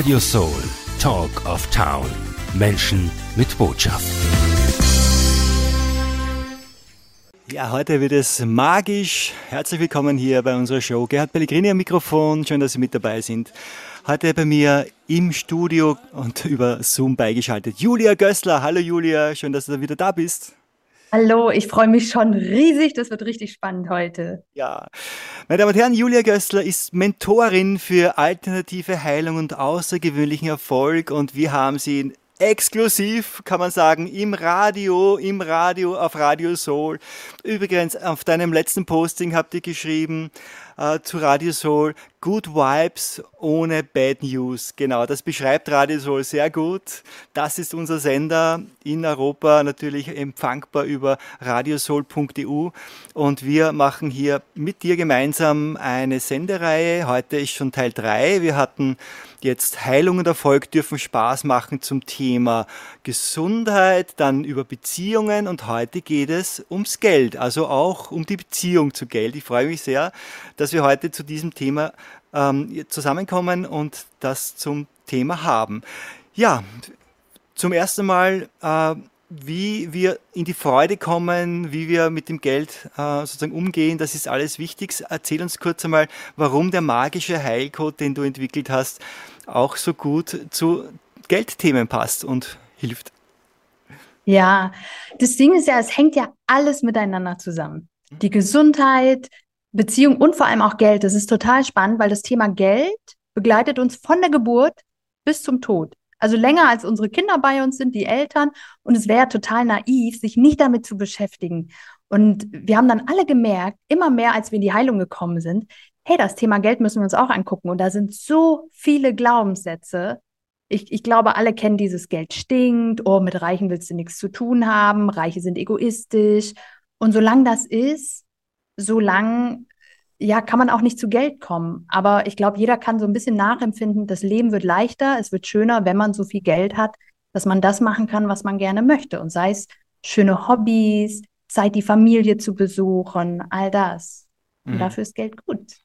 Radio Soul, Talk of Town. Menschen mit Botschaft. Ja, heute wird es magisch. Herzlich willkommen hier bei unserer Show. Gerhard Pellegrini am Mikrofon. Schön, dass Sie mit dabei sind. Heute bei mir im Studio und über Zoom beigeschaltet Julia Gößler. Hallo Julia, schön, dass du wieder da bist. Hallo, ich freue mich schon riesig. Das wird richtig spannend heute. Ja, meine Damen und Herren, Julia Gößler ist Mentorin für alternative Heilung und außergewöhnlichen Erfolg und wir haben sie exklusiv, kann man sagen, im Radio, im Radio, auf Radio Soul. Übrigens, auf deinem letzten Posting habt ihr geschrieben, äh, zu Radio Soul, Good Vibes ohne Bad News. Genau, das beschreibt Radio Soul sehr gut. Das ist unser Sender in Europa, natürlich empfangbar über radiosoul.eu. Und wir machen hier mit dir gemeinsam eine Sendereihe. Heute ist schon Teil 3. Wir hatten jetzt Heilung und Erfolg dürfen Spaß machen zum Thema Gesundheit, dann über Beziehungen und heute geht es ums Geld, also auch um die Beziehung zu Geld. Ich freue mich sehr, dass wir heute zu diesem Thema ähm, zusammenkommen und das zum Thema haben. Ja, zum ersten Mal, äh, wie wir in die Freude kommen, wie wir mit dem Geld äh, sozusagen umgehen, das ist alles wichtig. Erzähl uns kurz einmal, warum der magische Heilcode, den du entwickelt hast, auch so gut zu Geldthemen passt und hilft. Ja, das Ding ist ja, es hängt ja alles miteinander zusammen. Die Gesundheit, Beziehung und vor allem auch Geld. Das ist total spannend, weil das Thema Geld begleitet uns von der Geburt bis zum Tod. Also länger als unsere Kinder bei uns sind, die Eltern. Und es wäre total naiv, sich nicht damit zu beschäftigen. Und wir haben dann alle gemerkt, immer mehr, als wir in die Heilung gekommen sind, hey, das Thema Geld müssen wir uns auch angucken. Und da sind so viele Glaubenssätze. Ich, ich glaube, alle kennen dieses Geld stinkt, oh, mit Reichen willst du nichts zu tun haben, Reiche sind egoistisch. Und solange das ist, solange ja, kann man auch nicht zu Geld kommen. Aber ich glaube, jeder kann so ein bisschen nachempfinden, das Leben wird leichter, es wird schöner, wenn man so viel Geld hat, dass man das machen kann, was man gerne möchte. Und sei es schöne Hobbys, Zeit, die Familie zu besuchen, all das. Und mhm. dafür ist Geld gut.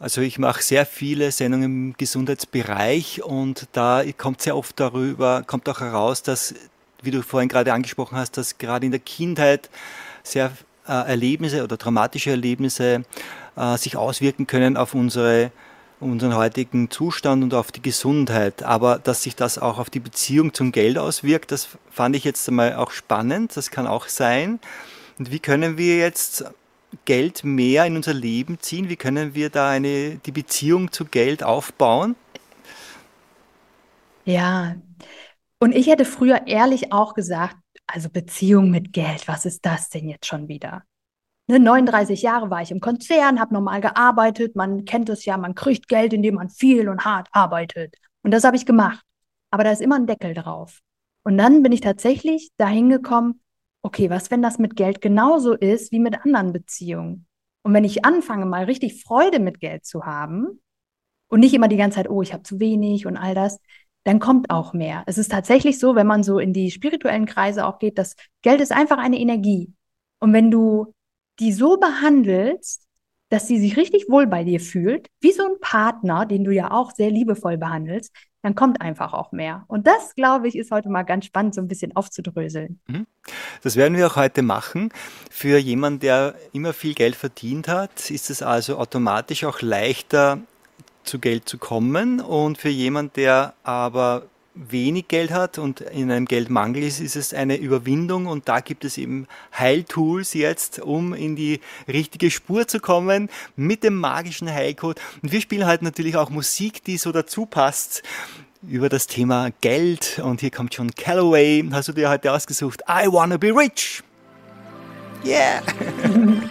Also ich mache sehr viele Sendungen im Gesundheitsbereich und da kommt sehr oft darüber, kommt auch heraus, dass, wie du vorhin gerade angesprochen hast, dass gerade in der Kindheit sehr äh, Erlebnisse oder dramatische Erlebnisse äh, sich auswirken können auf unsere, unseren heutigen Zustand und auf die Gesundheit. Aber dass sich das auch auf die Beziehung zum Geld auswirkt, das fand ich jetzt einmal auch spannend. Das kann auch sein. Und wie können wir jetzt Geld mehr in unser Leben ziehen? Wie können wir da eine, die Beziehung zu Geld aufbauen? Ja, und ich hätte früher ehrlich auch gesagt, also Beziehung mit Geld, was ist das denn jetzt schon wieder? Ne, 39 Jahre war ich im Konzern, habe normal gearbeitet. Man kennt es ja, man kriegt Geld, indem man viel und hart arbeitet. Und das habe ich gemacht. Aber da ist immer ein Deckel drauf. Und dann bin ich tatsächlich dahin gekommen, okay, was, wenn das mit Geld genauso ist wie mit anderen Beziehungen? Und wenn ich anfange, mal richtig Freude mit Geld zu haben und nicht immer die ganze Zeit, oh, ich habe zu wenig und all das, dann kommt auch mehr. Es ist tatsächlich so, wenn man so in die spirituellen Kreise auch geht, dass Geld ist einfach eine Energie. Und wenn du die so behandelst, dass sie sich richtig wohl bei dir fühlt, wie so ein Partner, den du ja auch sehr liebevoll behandelst, dann kommt einfach auch mehr. Und das, glaube ich, ist heute mal ganz spannend, so ein bisschen aufzudröseln. Mhm. Das werden wir auch heute machen. Für jemanden, der immer viel Geld verdient hat, ist es also automatisch auch leichter, zu Geld zu kommen. Und für jemanden, der aber wenig Geld hat und in einem Geldmangel ist, ist es eine Überwindung und da gibt es eben Heiltools jetzt, um in die richtige Spur zu kommen mit dem magischen Heilcode. Und wir spielen halt natürlich auch Musik, die so dazu passt über das Thema Geld und hier kommt schon Callaway, hast du dir heute ausgesucht, I Wanna Be Rich. Yeah!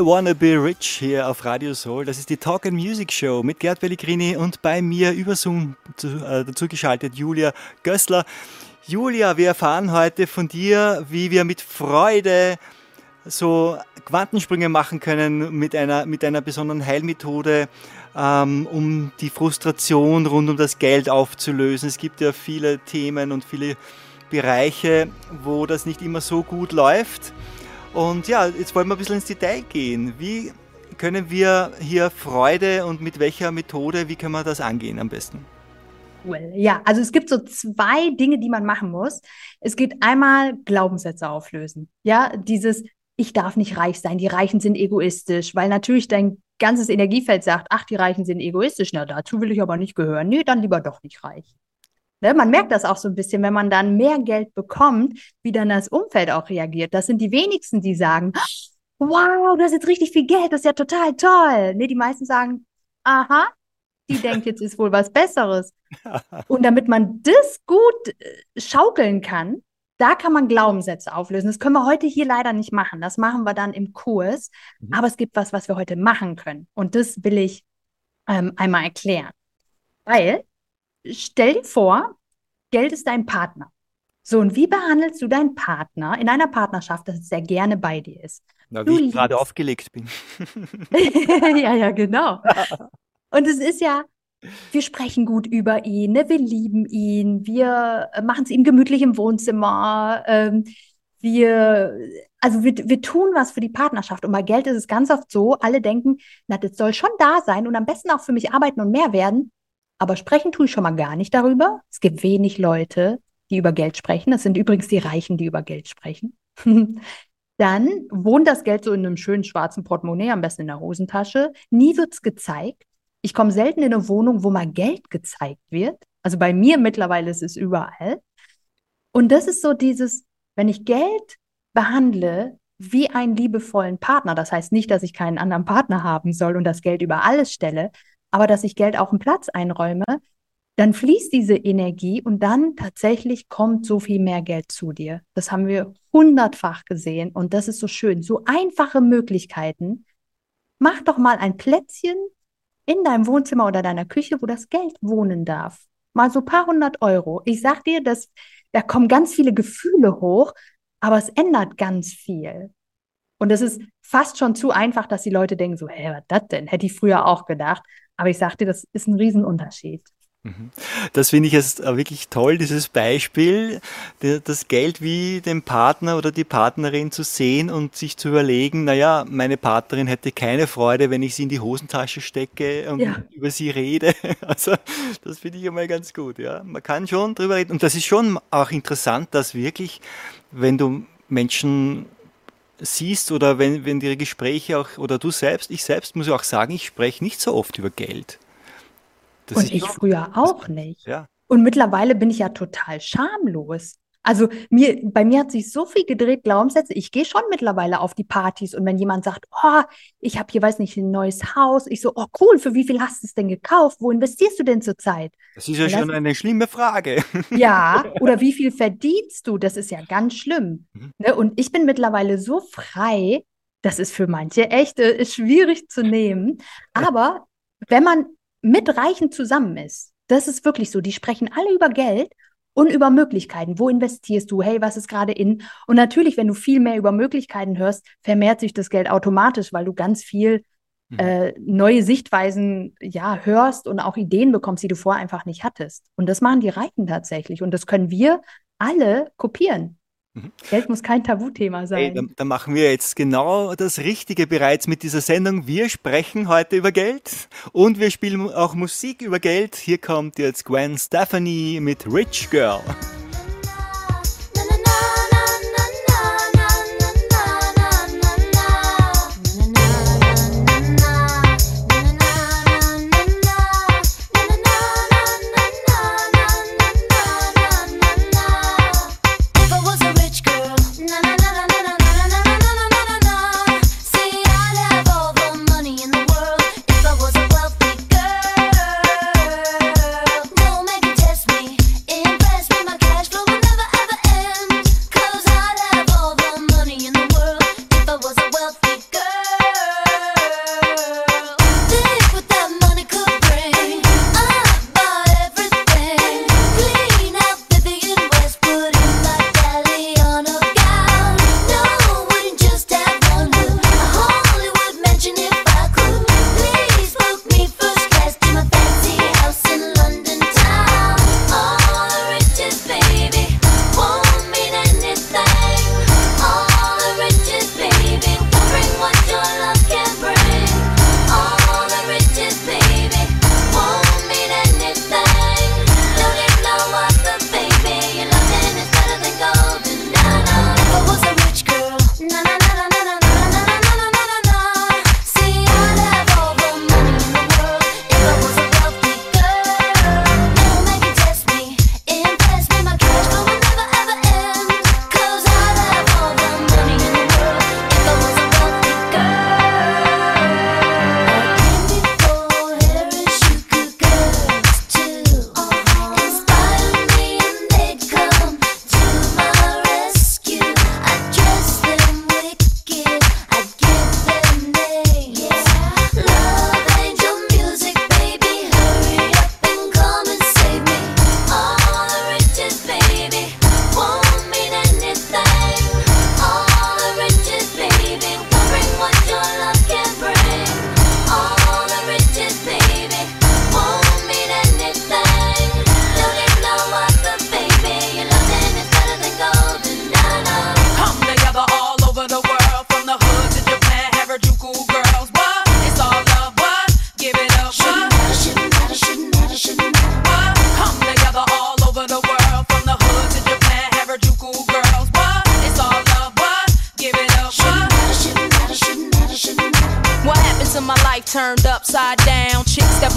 I Wanna Be Rich hier auf Radio Soul. Das ist die Talk and Music Show mit Gerd Pellegrini und bei mir über Zoom äh, dazu geschaltet Julia Gößler. Julia, wir erfahren heute von dir, wie wir mit Freude so Quantensprünge machen können mit einer, mit einer besonderen Heilmethode, ähm, um die Frustration rund um das Geld aufzulösen. Es gibt ja viele Themen und viele Bereiche, wo das nicht immer so gut läuft. Und ja, jetzt wollen wir ein bisschen ins Detail gehen. Wie können wir hier Freude und mit welcher Methode, wie können wir das angehen am besten? Well, ja, also es gibt so zwei Dinge, die man machen muss. Es geht einmal Glaubenssätze auflösen. Ja, dieses ich darf nicht reich sein, die Reichen sind egoistisch, weil natürlich dein ganzes Energiefeld sagt, ach, die Reichen sind egoistisch, na, dazu will ich aber nicht gehören. Nee, dann lieber doch nicht reich. Ne, man merkt das auch so ein bisschen, wenn man dann mehr Geld bekommt, wie dann das Umfeld auch reagiert. Das sind die wenigsten, die sagen, wow, du hast jetzt richtig viel Geld, das ist ja total toll. Nee, die meisten sagen, aha, die denkt, jetzt ist wohl was Besseres. Und damit man das gut äh, schaukeln kann, da kann man Glaubenssätze auflösen. Das können wir heute hier leider nicht machen. Das machen wir dann im Kurs. Mhm. Aber es gibt was, was wir heute machen können. Und das will ich ähm, einmal erklären. Weil stell dir vor, Geld ist dein Partner. So, und wie behandelst du deinen Partner in einer Partnerschaft, dass er gerne bei dir ist? Na, wie du ich gerade aufgelegt bin. ja, ja, genau. Und es ist ja, wir sprechen gut über ihn, ne? wir lieben ihn, wir machen es ihm gemütlich im Wohnzimmer, ähm, wir, also wir, wir tun was für die Partnerschaft. Und bei Geld ist es ganz oft so, alle denken, na, das soll schon da sein und am besten auch für mich arbeiten und mehr werden. Aber sprechen tue ich schon mal gar nicht darüber. Es gibt wenig Leute, die über Geld sprechen. Das sind übrigens die Reichen, die über Geld sprechen. Dann wohnt das Geld so in einem schönen schwarzen Portemonnaie, am besten in der Hosentasche. Nie wird es gezeigt. Ich komme selten in eine Wohnung, wo mal Geld gezeigt wird. Also bei mir mittlerweile ist es überall. Und das ist so dieses, wenn ich Geld behandle wie einen liebevollen Partner, das heißt nicht, dass ich keinen anderen Partner haben soll und das Geld über alles stelle, aber dass ich Geld auch einen Platz einräume, dann fließt diese Energie und dann tatsächlich kommt so viel mehr Geld zu dir. Das haben wir hundertfach gesehen und das ist so schön. So einfache Möglichkeiten. Mach doch mal ein Plätzchen in deinem Wohnzimmer oder deiner Küche, wo das Geld wohnen darf. Mal so ein paar hundert Euro. Ich sag dir, dass, da kommen ganz viele Gefühle hoch, aber es ändert ganz viel. Und es ist fast schon zu einfach, dass die Leute denken so, hä, was das denn? Hätte ich früher auch gedacht. Aber ich sagte, das ist ein Riesenunterschied. Mhm. Das finde ich jetzt wirklich toll, dieses Beispiel, das Geld wie den Partner oder die Partnerin zu sehen und sich zu überlegen, naja, meine Partnerin hätte keine Freude, wenn ich sie in die Hosentasche stecke und ja. über sie rede. Also das finde ich immer ganz gut. Ja. Man kann schon drüber reden. Und das ist schon auch interessant, dass wirklich, wenn du Menschen siehst oder wenn, wenn die Gespräche auch, oder du selbst, ich selbst muss auch sagen, ich spreche nicht so oft über Geld. Das Und ich früher auch nicht. Ja. Und mittlerweile bin ich ja total schamlos. Also mir, bei mir hat sich so viel gedreht, Glaubenssätze. Ich gehe schon mittlerweile auf die Partys und wenn jemand sagt, oh, ich habe hier, weiß nicht, ein neues Haus, ich so, oh cool, für wie viel hast du es denn gekauft? Wo investierst du denn zurzeit? Das ist ja und schon das, eine schlimme Frage. Ja, oder wie viel verdienst du? Das ist ja ganz schlimm. Mhm. Ne? Und ich bin mittlerweile so frei, das ist für manche echt äh, schwierig zu nehmen. Aber wenn man mit Reichen zusammen ist, das ist wirklich so, die sprechen alle über Geld und über Möglichkeiten. Wo investierst du? Hey, was ist gerade in? Und natürlich, wenn du viel mehr über Möglichkeiten hörst, vermehrt sich das Geld automatisch, weil du ganz viel mhm. äh, neue Sichtweisen ja hörst und auch Ideen bekommst, die du vorher einfach nicht hattest. Und das machen die Reichen tatsächlich. Und das können wir alle kopieren. Mhm. Geld muss kein Tabuthema sein. Hey, dann, dann, machen wir jetzt genau das Richtige bereits mit dieser Sendung. Wir sprechen heute über Geld und wir spielen auch Musik über Geld. Hier kommt jetzt Gwen Stefani mit Rich Girl.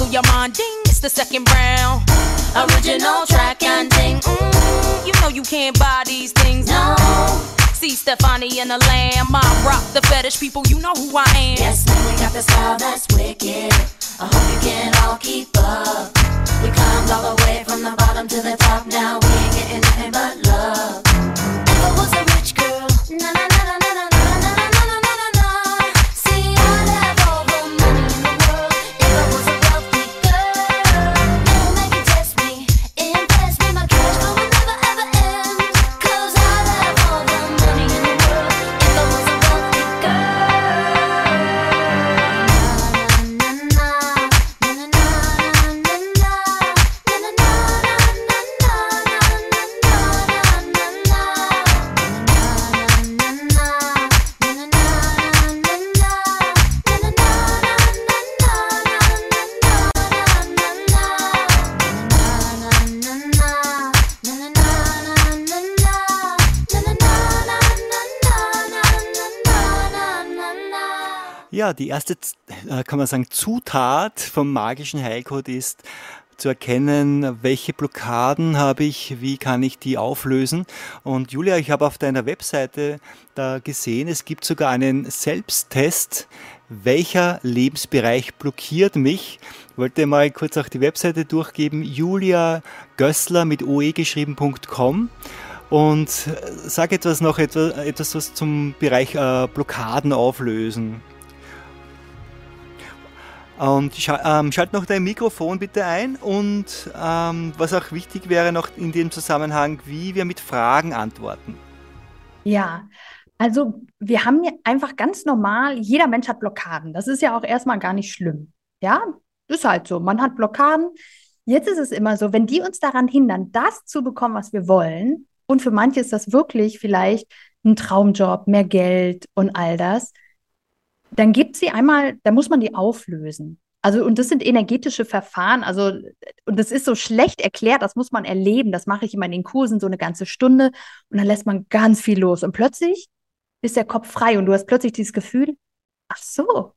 Chicks your mind, ding, it's the second round. Original track and ding, mm, you know you can't buy these things. No. See Stefani and the Lamb, I rock the fetish people, you know who I am. Yes, man, we got the style that's wicked. I hope you can all keep up. We climbed all the way from the bottom to the top. Now we ain't getting nothing but love. I was a rich girl, na na. Die erste, äh, kann man sagen, Zutat vom magischen Heilcode ist zu erkennen, welche Blockaden habe ich, wie kann ich die auflösen. Und Julia, ich habe auf deiner Webseite da gesehen, es gibt sogar einen Selbsttest, welcher Lebensbereich blockiert mich. Ich wollte mal kurz auch die Webseite durchgeben, Julia Gössler mit oe geschrieben.com und sag etwas noch, etwas, etwas was zum Bereich äh, Blockaden auflösen. Und ähm, schalt noch dein Mikrofon bitte ein und ähm, was auch wichtig wäre noch in dem Zusammenhang, wie wir mit Fragen antworten. Ja, also wir haben ja einfach ganz normal, jeder Mensch hat Blockaden. Das ist ja auch erstmal gar nicht schlimm. Ja, ist halt so. Man hat Blockaden. Jetzt ist es immer so, wenn die uns daran hindern, das zu bekommen, was wir wollen, und für manche ist das wirklich vielleicht ein Traumjob, mehr Geld und all das, dann gibt sie einmal, da muss man die auflösen. Also, und das sind energetische Verfahren. Also, und das ist so schlecht erklärt, das muss man erleben. Das mache ich immer in den Kursen so eine ganze Stunde und dann lässt man ganz viel los. Und plötzlich ist der Kopf frei und du hast plötzlich dieses Gefühl, ach so,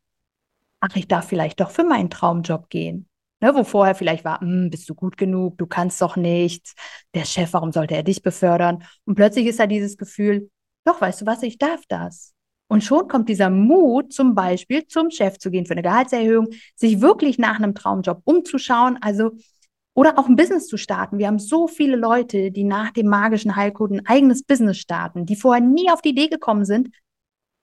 ach, ich darf vielleicht doch für meinen Traumjob gehen. Ne, wo vorher vielleicht war, hm, bist du gut genug, du kannst doch nichts, der Chef, warum sollte er dich befördern? Und plötzlich ist da dieses Gefühl, doch, weißt du was, ich darf das. Und schon kommt dieser Mut, zum Beispiel zum Chef zu gehen für eine Gehaltserhöhung, sich wirklich nach einem Traumjob umzuschauen, also oder auch ein Business zu starten. Wir haben so viele Leute, die nach dem magischen Heilcode ein eigenes Business starten, die vorher nie auf die Idee gekommen sind,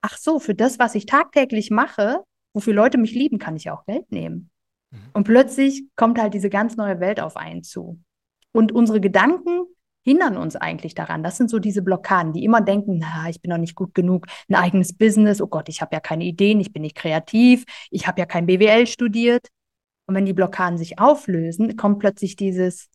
ach so, für das, was ich tagtäglich mache, wofür Leute mich lieben, kann ich auch Geld nehmen. Mhm. Und plötzlich kommt halt diese ganz neue Welt auf einen zu. Und unsere Gedanken hindern uns eigentlich daran? Das sind so diese Blockaden, die immer denken, na, ich bin noch nicht gut genug, ein eigenes Business, oh Gott, ich habe ja keine Ideen, ich bin nicht kreativ, ich habe ja kein BWL studiert. Und wenn die Blockaden sich auflösen, kommt plötzlich dieses,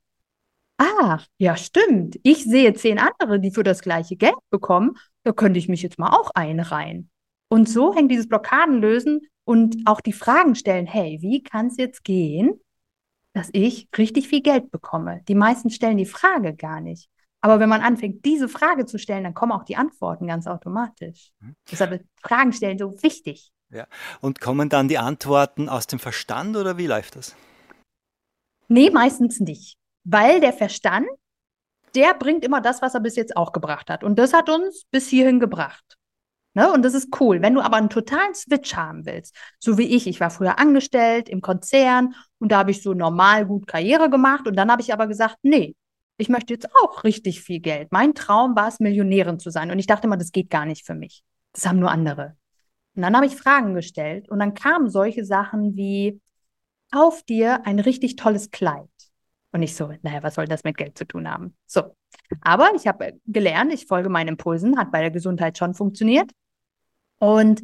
ach, ja, stimmt, ich sehe zehn andere, die für das gleiche Geld bekommen, da könnte ich mich jetzt mal auch einreihen. Und so hängt dieses Blockadenlösen und auch die Fragen stellen, hey, wie kann es jetzt gehen, dass ich richtig viel Geld bekomme. Die meisten stellen die Frage gar nicht. Aber wenn man anfängt, diese Frage zu stellen, dann kommen auch die Antworten ganz automatisch. Mhm. Deshalb ist Fragen stellen so wichtig. Ja. Und kommen dann die Antworten aus dem Verstand oder wie läuft das? Nee, meistens nicht. Weil der Verstand, der bringt immer das, was er bis jetzt auch gebracht hat. Und das hat uns bis hierhin gebracht. Ne? Und das ist cool. Wenn du aber einen totalen Switch haben willst, so wie ich, ich war früher angestellt im Konzern und da habe ich so normal gut Karriere gemacht und dann habe ich aber gesagt, nee, ich möchte jetzt auch richtig viel Geld. Mein Traum war es, Millionärin zu sein. Und ich dachte immer, das geht gar nicht für mich. Das haben nur andere. Und dann habe ich Fragen gestellt und dann kamen solche Sachen wie, kauf dir ein richtig tolles Kleid. Und ich so, naja, was soll das mit Geld zu tun haben? So. Aber ich habe gelernt, ich folge meinen Impulsen, hat bei der Gesundheit schon funktioniert. Und,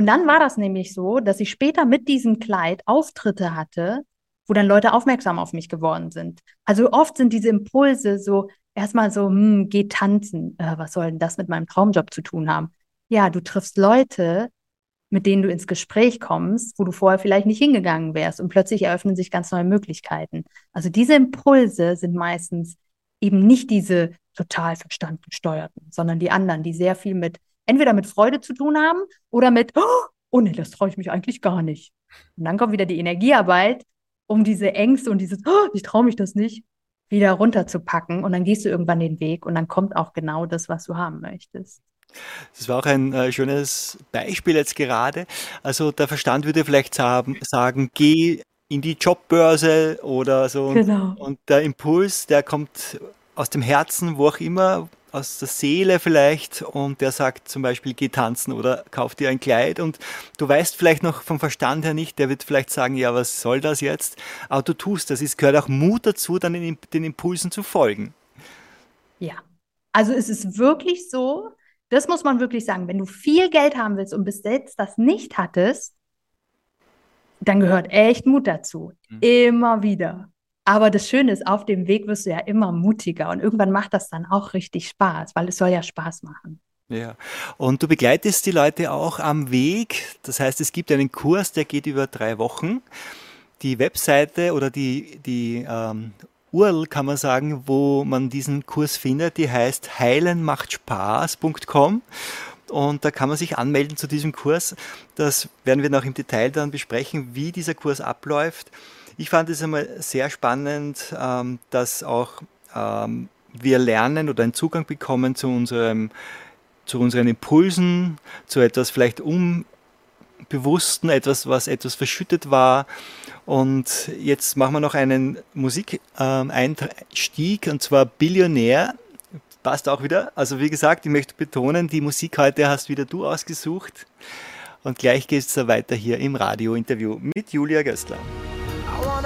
und dann war das nämlich so, dass ich später mit diesem Kleid Auftritte hatte, wo dann Leute aufmerksam auf mich geworden sind. Also oft sind diese Impulse so erstmal so, hm, geh tanzen. Äh, was soll denn das mit meinem Traumjob zu tun haben? Ja, du triffst Leute, mit denen du ins Gespräch kommst, wo du vorher vielleicht nicht hingegangen wärst und plötzlich eröffnen sich ganz neue Möglichkeiten. Also diese Impulse sind meistens eben nicht diese total verstanden gesteuerten, sondern die anderen, die sehr viel mit entweder mit Freude zu tun haben oder mit, oh, oh nee, das traue ich mich eigentlich gar nicht. Und dann kommt wieder die Energiearbeit, um diese Ängste und dieses, oh, ich traue mich das nicht, wieder runterzupacken. Und dann gehst du irgendwann den Weg und dann kommt auch genau das, was du haben möchtest. Das war auch ein äh, schönes Beispiel jetzt gerade. Also der Verstand würde vielleicht sagen, sagen, geh in die Jobbörse oder so. Und, Genau. und der Impuls, der kommt aus dem Herzen, wo auch immer, aus der Seele vielleicht. Und der sagt zum Beispiel, geh tanzen oder kauf dir ein Kleid. Und du weißt vielleicht noch vom Verstand her nicht, der wird vielleicht sagen, ja, was soll das jetzt? Aber du tust das. Es gehört auch Mut dazu, dann den, den Impulsen zu folgen. Ja. Also es ist wirklich so, das muss man wirklich sagen, wenn du viel Geld haben willst und bis jetzt das nicht hattest, dann gehört echt Mut dazu. Immer wieder. Aber das Schöne ist, auf dem Weg wirst du ja immer mutiger und irgendwann macht das dann auch richtig Spaß, weil es soll ja Spaß machen. Ja, und du begleitest die Leute auch am Weg. Das heißt, es gibt einen Kurs, der geht über drei Wochen. Die Webseite oder die, die ähm, URL kann man sagen, wo man diesen Kurs findet, die heißt heilenmachtspaß.com. Und da kann man sich anmelden zu diesem Kurs. Das werden wir noch im Detail dann besprechen, wie dieser Kurs abläuft. Ich fand es einmal sehr spannend, ähm, dass auch ähm, wir lernen oder einen Zugang bekommen zu unserem zu unseren Impulsen, zu etwas vielleicht Unbewussten, etwas, was etwas verschüttet war. Und jetzt machen wir noch einen Musikeinstieg, und zwar Billionär. Passt auch wieder. Also wie gesagt, ich möchte betonen, die Musik heute hast wieder du ausgesucht. Und gleich geht es weiter hier im Radiointerview mit Julia Gößler.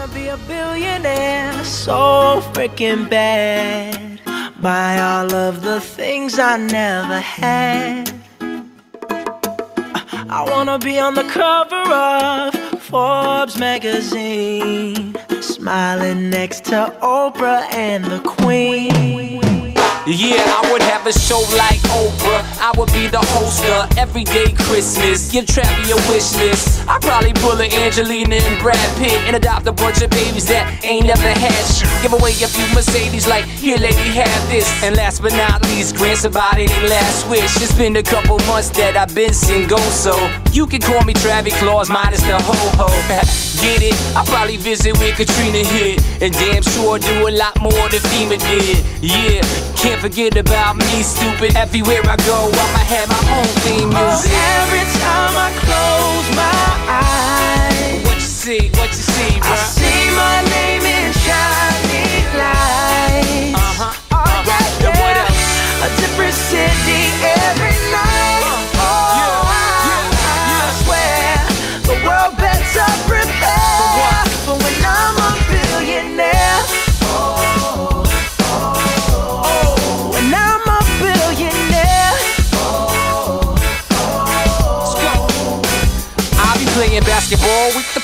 Wanna be a billionaire, so freaking bad. Buy all of the things I never had. I wanna be on the cover of Forbes magazine, smiling next to Oprah and the Queen. Yeah, I would have a show like Oprah. I would be the host of Everyday Christmas. Give Travi a wish list. I'd probably pull a Angelina and Brad Pitt and adopt a bunch of babies that ain't never had shit. Give away a few Mercedes, like, here, lady, have this. And last but not least, grant somebody their last wish. It's been a couple months that I've been single, so you can call me Travi Claus minus the ho ho. Get it? I'll probably visit where Katrina hit. And damn sure do a lot more than FEMA did. Yeah, can't forget about me, stupid. Everywhere I go, I'ma have my own theme Oh, music. every time I close my eyes, What you see, what you see, bro? I see my name in shining lights. Uh-huh, Oh, uh-huh. yeah, Yeah, what yeah. up? A different city every night. Basketball with the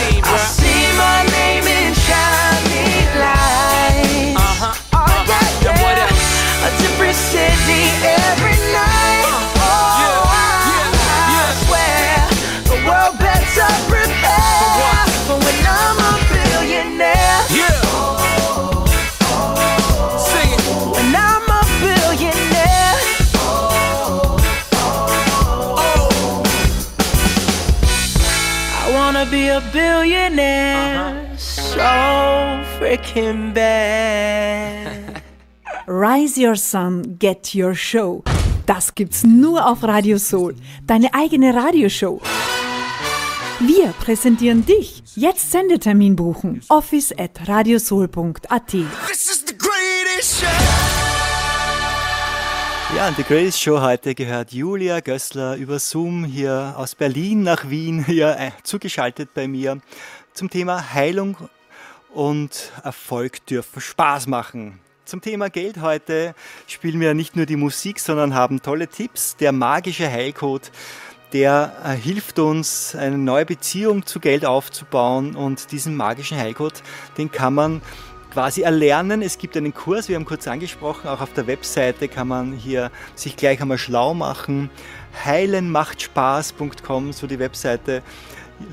what you I see my name in shining lights. Uh-huh, Oh, uh-huh. yeah, Then what else? A different city every freaking bad. Rise Your Sun, Get Your Show. Das gibt's nur auf Radio Soul. Deine eigene Radioshow. Wir präsentieren dich. Jetzt Sendetermin buchen. office at radiosol.at. Ja, und die Greatest Show heute gehört Julia Gößler über Zoom hier aus Berlin nach Wien hier äh, zugeschaltet bei mir zum Thema Heilung und Erfolg dürfen Spaß machen. Zum Thema Geld heute spielen wir nicht nur die Musik, sondern haben tolle Tipps. Der magische Heilcode, der äh, hilft uns, eine neue Beziehung zu Geld aufzubauen und diesen magischen Heilcode, den kann man quasi erlernen. Es gibt einen Kurs, wir haben kurz angesprochen, auch auf der Webseite kann man hier sich gleich einmal schlau machen. Heilenmachtspaß.com, so die Webseite.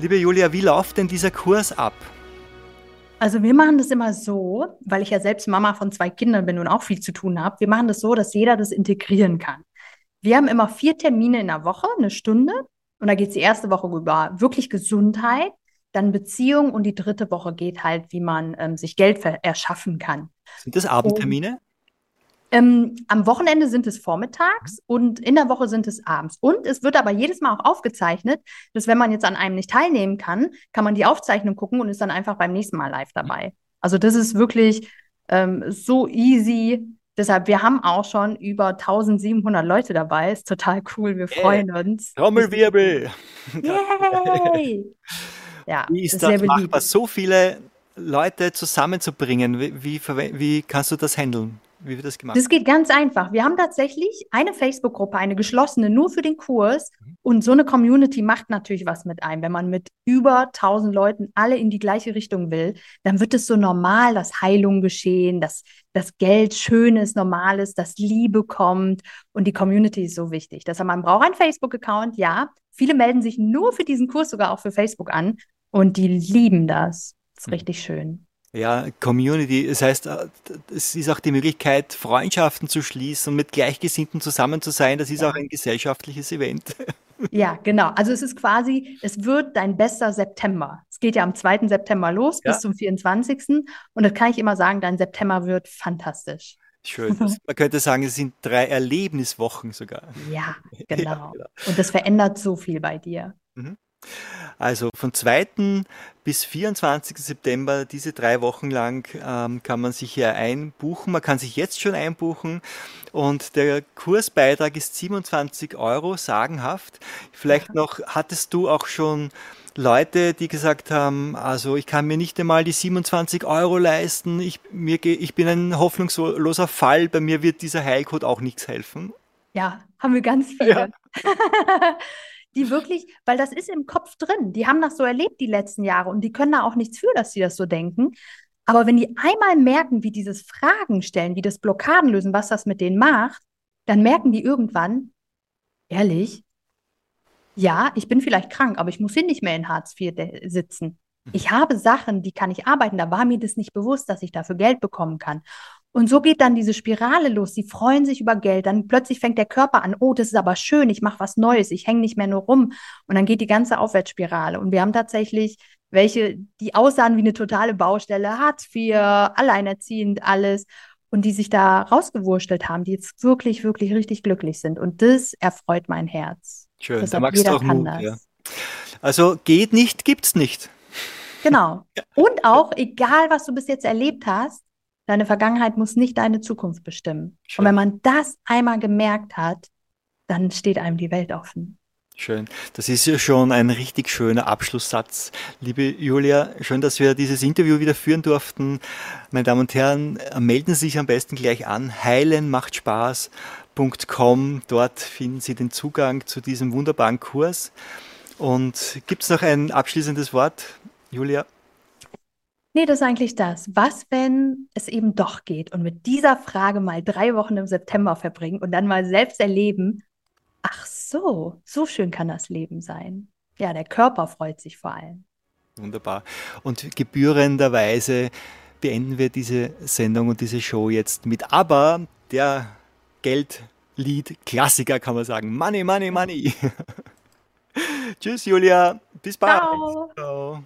Liebe Julia, wie läuft denn dieser Kurs ab? Also wir machen das immer so, weil ich ja selbst Mama von zwei Kindern bin und auch viel zu tun habe. Wir machen das so, dass jeder das integrieren kann. Wir haben immer vier Termine in der Woche, eine Stunde. Und da geht es die erste Woche über wirklich Gesundheit, dann Beziehung und die dritte Woche geht halt, wie man ähm, sich Geld erschaffen kann. Sind das Abendtermine? Ähm, am Wochenende sind es vormittags und in der Woche sind es abends. Und es wird aber jedes Mal auch aufgezeichnet, dass wenn man jetzt an einem nicht teilnehmen kann, kann man die Aufzeichnung gucken und ist dann einfach beim nächsten Mal live dabei. Also das ist wirklich ähm, so easy. Deshalb, wir haben auch schon über 1700 Leute dabei. Ist total cool. Wir freuen yeah. uns. Trommelwirbel. Yay! ja, wie ist, ist das machbar, so viele Leute zusammenzubringen? Wie, wie, wie kannst du das handeln? Wie wird das gemacht? Das geht ganz einfach. Wir haben tatsächlich eine Facebook-Gruppe, eine geschlossene, nur für den Kurs. Mhm. Und so eine Community macht natürlich was mit einem. Wenn man mit über 1000 Leuten alle in die gleiche Richtung will, dann wird es so normal, dass Heilung geschehen, dass das Geld schön ist, normal ist, dass Liebe kommt. Und die Community ist so wichtig. Deshalb, man braucht einen Facebook-Account, ja. Viele melden sich nur für diesen Kurs sogar auch für Facebook an. Und die lieben das. Das ist mhm. richtig schön ja, Community. Das heißt, äh, es ist auch die Möglichkeit, Freundschaften zu schließen und mit Gleichgesinnten zusammen zu sein. Das ist ja. auch ein gesellschaftliches Event. Ja, genau. Also es ist quasi, es wird dein bester September. Es geht ja am 2. September los ja. bis zum 24. Und das kann ich immer sagen, dein September wird fantastisch. Schön. Man könnte sagen, es sind drei Erlebniswochen sogar. Ja, genau. Ja, genau. Und das verändert so viel bei dir. Mhm. Also von 2. bis 24. September, diese drei Wochen lang, ähm, kann man sich hier einbuchen. Man kann sich jetzt schon einbuchen und der Kursbeitrag ist 27 Euro, sagenhaft. Vielleicht noch, hattest du auch schon Leute, die gesagt haben, also ich kann mir nicht einmal die 27 Euro leisten, ich, mir, ich bin ein hoffnungsloser Fall, bei mir wird dieser Heilcode auch nichts helfen. Ja, haben wir ganz viele. Ja. die wirklich, weil das ist im Kopf drin, die haben das so erlebt die letzten Jahre und die können da auch nichts für, dass sie das so denken. Aber wenn die einmal merken, wie dieses Fragen stellen, wie das Blockaden lösen, was das mit denen macht, dann merken die irgendwann, ehrlich, ja, ich bin vielleicht krank, aber ich muss hier nicht mehr in Hartz IV sitzen. Ich habe Sachen, die kann ich arbeiten. Da war mir das nicht bewusst, dass ich dafür Geld bekommen kann. Und so geht dann diese Spirale los. Sie freuen sich über Geld. Dann plötzlich fängt der Körper an, oh, das ist aber schön, ich mache was Neues, ich hänge nicht mehr nur rum. Und dann geht die ganze Aufwärtsspirale. Und wir haben tatsächlich welche, die aussahen wie eine totale Baustelle, Hartz IV, alleinerziehend, alles. Und die sich da rausgewurstelt haben, die jetzt wirklich, wirklich richtig glücklich sind. Und das erfreut mein Herz. Schön, Deshalb da magst du auch Mut, ja. Also geht nicht, gibt's nicht. Genau. Und auch, egal was du bis jetzt erlebt hast, Deine Vergangenheit muss nicht deine Zukunft bestimmen. Schön. Und wenn man das einmal gemerkt hat, dann steht einem die Welt offen. Schön. Das ist ja schon ein richtig schöner Abschlusssatz. Liebe Julia, schön, dass wir dieses Interview wieder führen durften. Meine Damen und Herren, melden Sie sich am besten gleich an. Heilen macht Spaß.com. Dort finden Sie den Zugang zu diesem wunderbaren Kurs. Und gibt es noch ein abschließendes Wort, Julia? Nee, das ist eigentlich das. Was, wenn es eben doch geht und mit dieser Frage mal drei Wochen im September verbringen und dann mal selbst erleben, ach so, so schön kann das Leben sein. Ja, der Körper freut sich vor allem. Wunderbar. Und gebührenderweise beenden wir diese Sendung und diese Show jetzt mit Aber, der Geldlied-Klassiker kann man sagen. Money, money, money. Tschüss, Julia. Bis bald. Ciao. Ciao.